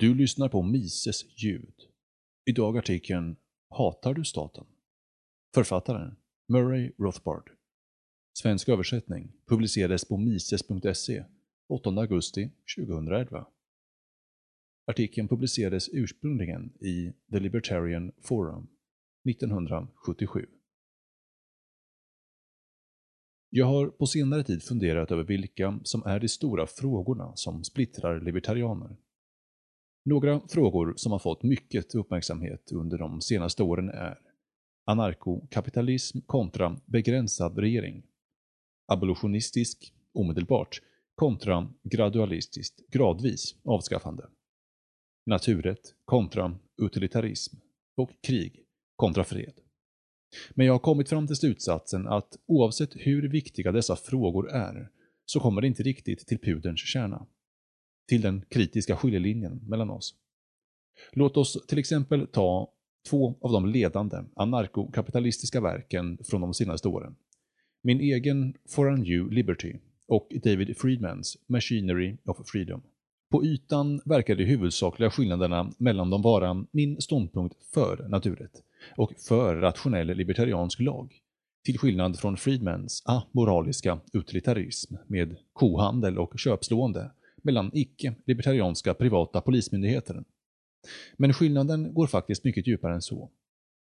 Du lyssnar på Mises ljud. Idag artikeln Hatar du staten? Författaren Murray Rothbard. Svensk översättning publicerades på mises.se 8 augusti 2011. Artikeln publicerades ursprungligen i The Libertarian Forum 1977. Jag har på senare tid funderat över vilka som är de stora frågorna som splittrar libertarianer. Några frågor som har fått mycket uppmärksamhet under de senaste åren är anarkokapitalism kontra begränsad regering, abolitionistisk, omedelbart, kontra gradualistiskt, gradvis avskaffande, naturrätt kontra utilitarism och krig kontra fred. Men jag har kommit fram till slutsatsen att oavsett hur viktiga dessa frågor är, så kommer det inte riktigt till pudelns kärna. Till den kritiska skiljelinjen mellan oss. Låt oss till exempel ta två av de ledande anarkokapitalistiska verken från de senaste åren. Min egen For a New Liberty och David Friedmans Machinery of Freedom. På ytan verkar de huvudsakliga skillnaderna mellan dem vara min ståndpunkt för naturrätt och för rationell libertariansk lag, till skillnad från Friedmans amoraliska utilitarism med kohandel och köpslående mellan icke-libertarianska privata polismyndigheter. Men skillnaden går faktiskt mycket djupare än så.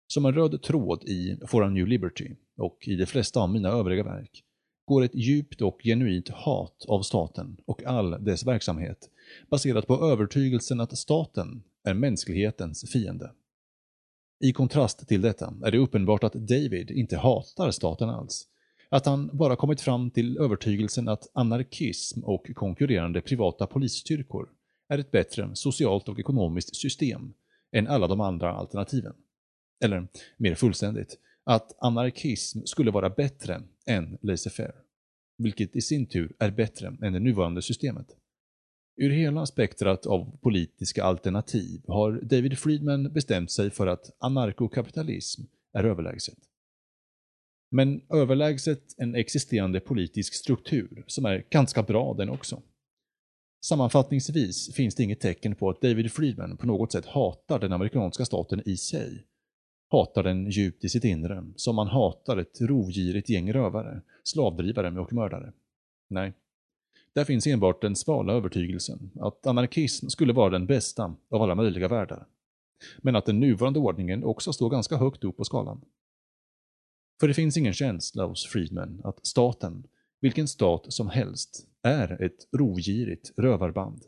Som en röd tråd i For a New Liberty och i de flesta av mina övriga verk går ett djupt och genuint hat av staten och all dess verksamhet baserat på övertygelsen att staten är mänsklighetens fiende. I kontrast till detta är det uppenbart att David inte hatar staten alls. Att han bara kommit fram till övertygelsen att anarkism och konkurrerande privata polisstyrkor är ett bättre socialt och ekonomiskt system än alla de andra alternativen. Eller, mer fullständigt, att anarkism skulle vara bättre än laissez-faire, vilket i sin tur är bättre än det nuvarande systemet. Ur hela spektrat av politiska alternativ har David Friedman bestämt sig för att anarkokapitalism är överlägset. Men överlägset en existerande politisk struktur som är ganska bra den också. Sammanfattningsvis finns det inget tecken på att David Friedman på något sätt hatar den amerikanska staten i sig. Hatar den djupt i sitt inre, som man hatar ett rovgirigt gäng rövare, slavdrivare och mördare. Nej, där finns enbart den svala övertygelsen att anarkism skulle vara den bästa av alla möjliga världar. Men att den nuvarande ordningen också står ganska högt upp på skalan. För det finns ingen känsla hos Friedman att staten, vilken stat som helst, är ett rovgirigt rövarband.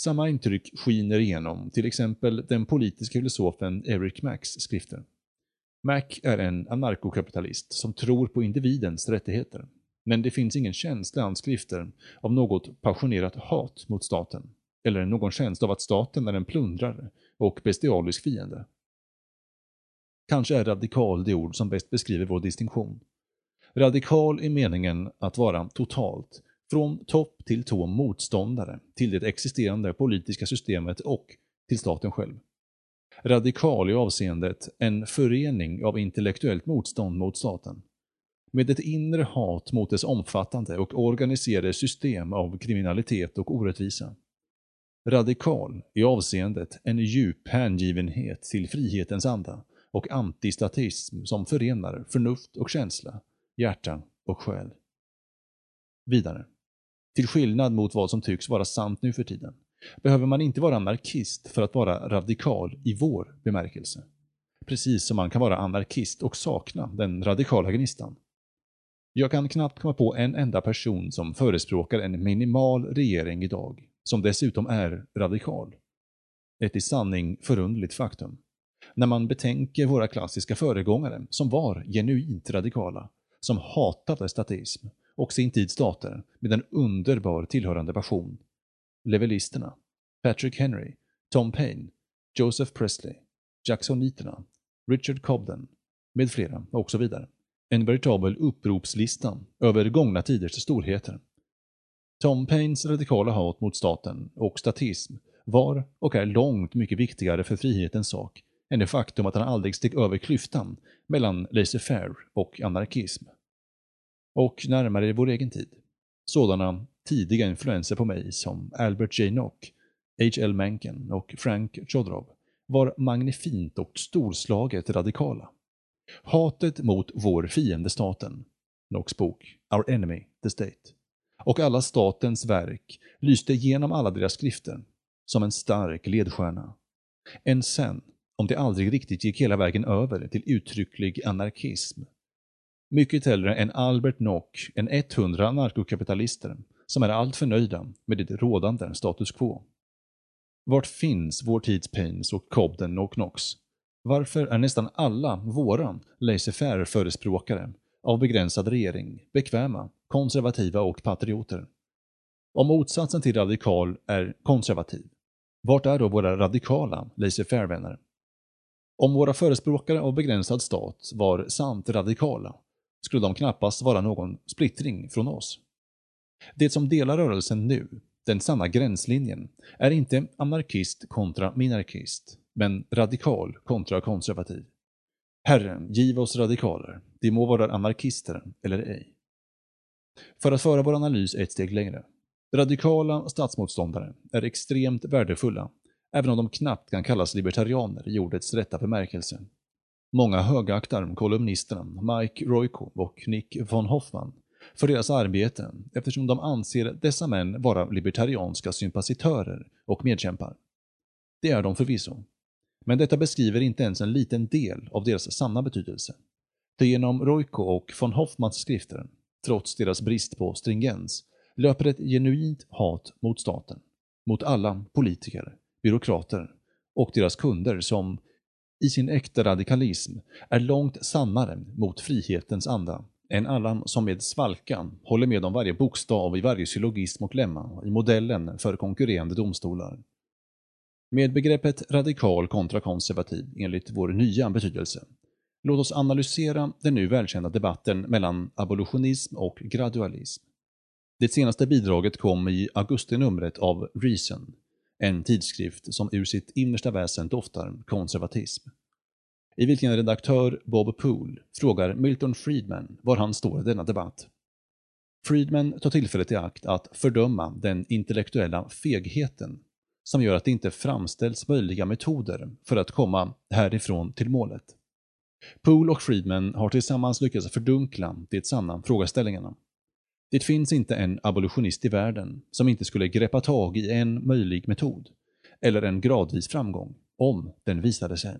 Samma intryck skiner igenom till exempel den politiska filosofen Eric Macs skrifter. Mac är en anarkokapitalist som tror på individens rättigheter men det finns ingen känsla i hans skrifter av något passionerat hat mot staten, eller någon känsla av att staten är en plundrare och bestialisk fiende. Kanske är radikal det ord som bäst beskriver vår distinktion. Radikal i meningen att vara totalt, från topp till tå motståndare till det existerande politiska systemet och till staten själv. Radikal i avseendet en förening av intellektuellt motstånd mot staten med ett inre hat mot dess omfattande och organiserade system av kriminalitet och orättvisa. Radikal i avseendet en djup hängivenhet till frihetens anda och antistatism som förenar förnuft och känsla, hjärta och själ. Vidare. Till skillnad mot vad som tycks vara sant nu för tiden, behöver man inte vara anarkist för att vara radikal i vår bemärkelse. Precis som man kan vara anarkist och sakna den radikala gnistan. Jag kan knappt komma på en enda person som förespråkar en minimal regering idag, som dessutom är radikal. Ett i sanning förundligt faktum. När man betänker våra klassiska föregångare som var genuint radikala, som hatade statism och sin tids stater med en underbar tillhörande passion. Levelisterna, Patrick Henry, Tom Paine, Joseph Presley, Jacksoniterna, Richard Cobden med flera och så vidare en veritabel uppropslista över gångna tiders storheter. Tom Paines radikala hat mot staten och statism var och är långt mycket viktigare för frihetens sak än det faktum att han aldrig steg över klyftan mellan laissez-faire och anarkism. Och närmare i vår egen tid. Sådana tidiga influenser på mig som Albert J. Nock, H.L. Mencken och Frank Chodrov var magnifint och storslaget radikala. Hatet mot vår fiende staten, Knox bok Our Enemy, the State, och alla statens verk lyste genom alla deras skrifter som en stark ledstjärna. Än sen, om det aldrig riktigt gick hela vägen över till uttrycklig anarkism. Mycket hellre än Albert Nock än 100 narkokapitalister som är alltför nöjda med det rådande status quo. Vart finns vår tids Pains och Cobden och Knox? Varför är nästan alla våra laissez-faire-förespråkare av begränsad regering bekväma, konservativa och patrioter? Om motsatsen till radikal är konservativ, vart är då våra radikala laissez-faire-vänner? Om våra förespråkare av begränsad stat var sant radikala, skulle de knappast vara någon splittring från oss. Det som delar rörelsen nu, den sanna gränslinjen, är inte anarkist kontra minarkist, men radikal kontra konservativ. Herren, giv oss radikaler, de må vara anarkister eller ej. För att föra vår analys ett steg längre. Radikala statsmotståndare är extremt värdefulla, även om de knappt kan kallas libertarianer i ordets rätta bemärkelse. Många högaktar kolumnisterna Mike Royko och Nick von Hoffman för deras arbete eftersom de anser dessa män vara libertarianska sympatisörer och medkämpar. Det är de förvisso. Men detta beskriver inte ens en liten del av deras sanna betydelse. För genom Royko och von Hoffmans skrifter, trots deras brist på stringens, löper ett genuint hat mot staten, mot alla politiker, byråkrater och deras kunder som, i sin äkta radikalism, är långt sannare mot frihetens anda än alla som med svalkan håller med om varje bokstav i varje syllogism och lemma i modellen för konkurrerande domstolar. Med begreppet radikal kontra konservativ enligt vår nya betydelse, låt oss analysera den nu välkända debatten mellan abolitionism och gradualism. Det senaste bidraget kom i augustinumret av Reason, en tidskrift som ur sitt innersta väsen doftar konservatism i vilken redaktör Bob Poole frågar Milton Friedman var han står i denna debatt. Friedman tar tillfället i akt att fördöma den intellektuella fegheten som gör att det inte framställs möjliga metoder för att komma härifrån till målet. Poole och Friedman har tillsammans lyckats fördunkla de sanna frågeställningarna. Det finns inte en abolitionist i världen som inte skulle greppa tag i en möjlig metod, eller en gradvis framgång, om den visade sig.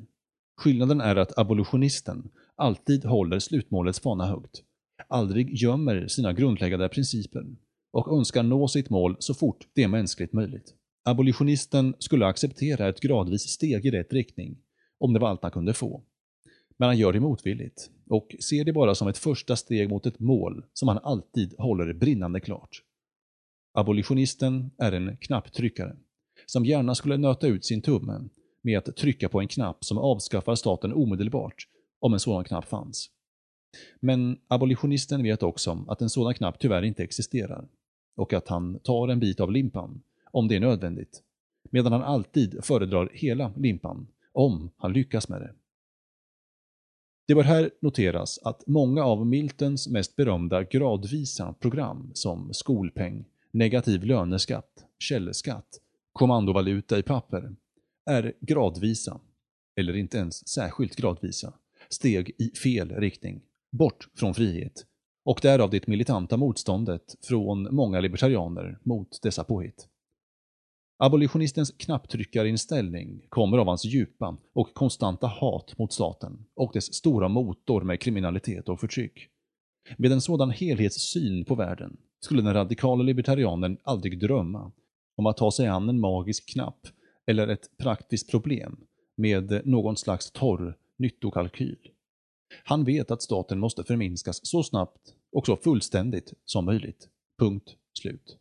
Skillnaden är att abolitionisten alltid håller slutmålets fana högt, aldrig gömmer sina grundläggande principer och önskar nå sitt mål så fort det är mänskligt möjligt. Abolitionisten skulle acceptera ett gradvis steg i rätt riktning, om det var allt han kunde få. Men han gör det motvilligt och ser det bara som ett första steg mot ett mål som han alltid håller brinnande klart. Abolitionisten är en knapptryckare, som gärna skulle nöta ut sin tumme med att trycka på en knapp som avskaffar staten omedelbart, om en sådan knapp fanns. Men abolitionisten vet också att en sådan knapp tyvärr inte existerar och att han tar en bit av limpan, om det är nödvändigt, medan han alltid föredrar hela limpan, om han lyckas med det. Det bör här noteras att många av Miltons mest berömda gradvisa program som skolpeng, negativ löneskatt, källskatt, kommandovaluta i papper är gradvisa, eller inte ens särskilt gradvisa, steg i fel riktning, bort från frihet, och därav det militanta motståndet från många libertarianer mot dessa påhitt. Abolitionistens knapptryckarinställning kommer av hans djupa och konstanta hat mot staten och dess stora motor med kriminalitet och förtryck. Med en sådan helhetssyn på världen skulle den radikala libertarianen aldrig drömma om att ta sig an en magisk knapp eller ett praktiskt problem med någon slags torr nyttokalkyl. Han vet att staten måste förminskas så snabbt och så fullständigt som möjligt. Punkt slut.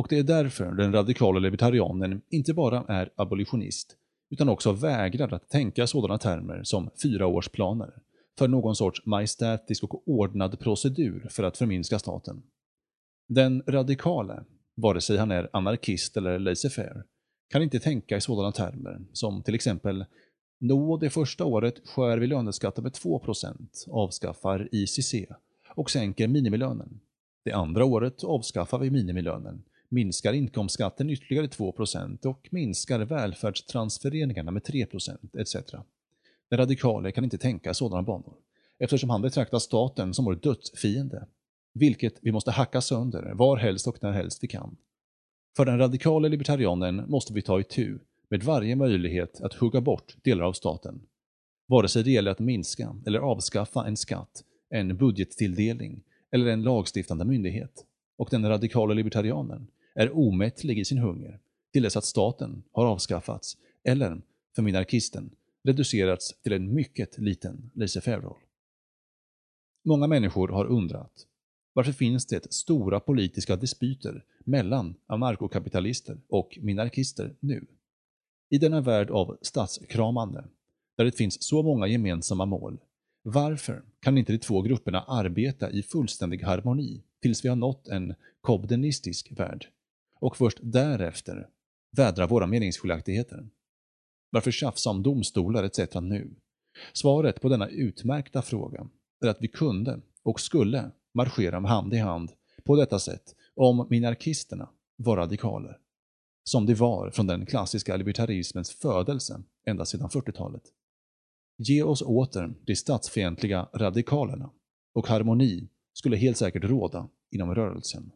Och det är därför den radikala libertarianen inte bara är abolitionist, utan också vägrar att tänka sådana termer som fyraårsplaner för någon sorts majestätisk och ordnad procedur för att förminska staten. Den radikale, vare sig han är anarkist eller laissez-faire, kan inte tänka i sådana termer som till exempel Nå, det första året skär vi löneskatten med 2%, avskaffar ICC och sänker minimilönen. Det andra året avskaffar vi minimilönen, minskar inkomstskatten ytterligare 2% och minskar välfärdstransfereringarna med 3% etc. Den radikale kan inte tänka i sådana banor, eftersom han betraktar staten som vår dödsfiende, vilket vi måste hacka sönder var helst och när helst vi kan. För den radikala libertarianen måste vi ta itu med varje möjlighet att hugga bort delar av staten. Vare sig det gäller att minska eller avskaffa en skatt, en budgettilldelning eller en lagstiftande myndighet. Och den radikala libertarianen är omättlig i sin hunger till dess att staten har avskaffats eller, för minarkisten, reducerats till en mycket liten laissez-faire-roll. Många människor har undrat varför finns det stora politiska dispyter mellan anarkokapitalister och minarkister nu? I denna värld av statskramande, där det finns så många gemensamma mål, varför kan inte de två grupperna arbeta i fullständig harmoni tills vi har nått en kobdenistisk värld? Och först därefter vädra våra meningsskiljaktigheter? Varför tjafsa om domstolar etc. nu? Svaret på denna utmärkta fråga är att vi kunde och skulle marschera hand i hand på detta sätt om minarkisterna var radikaler. Som de var från den klassiska libertarismens födelse ända sedan 40-talet. Ge oss åter de statsfientliga radikalerna och harmoni skulle helt säkert råda inom rörelsen.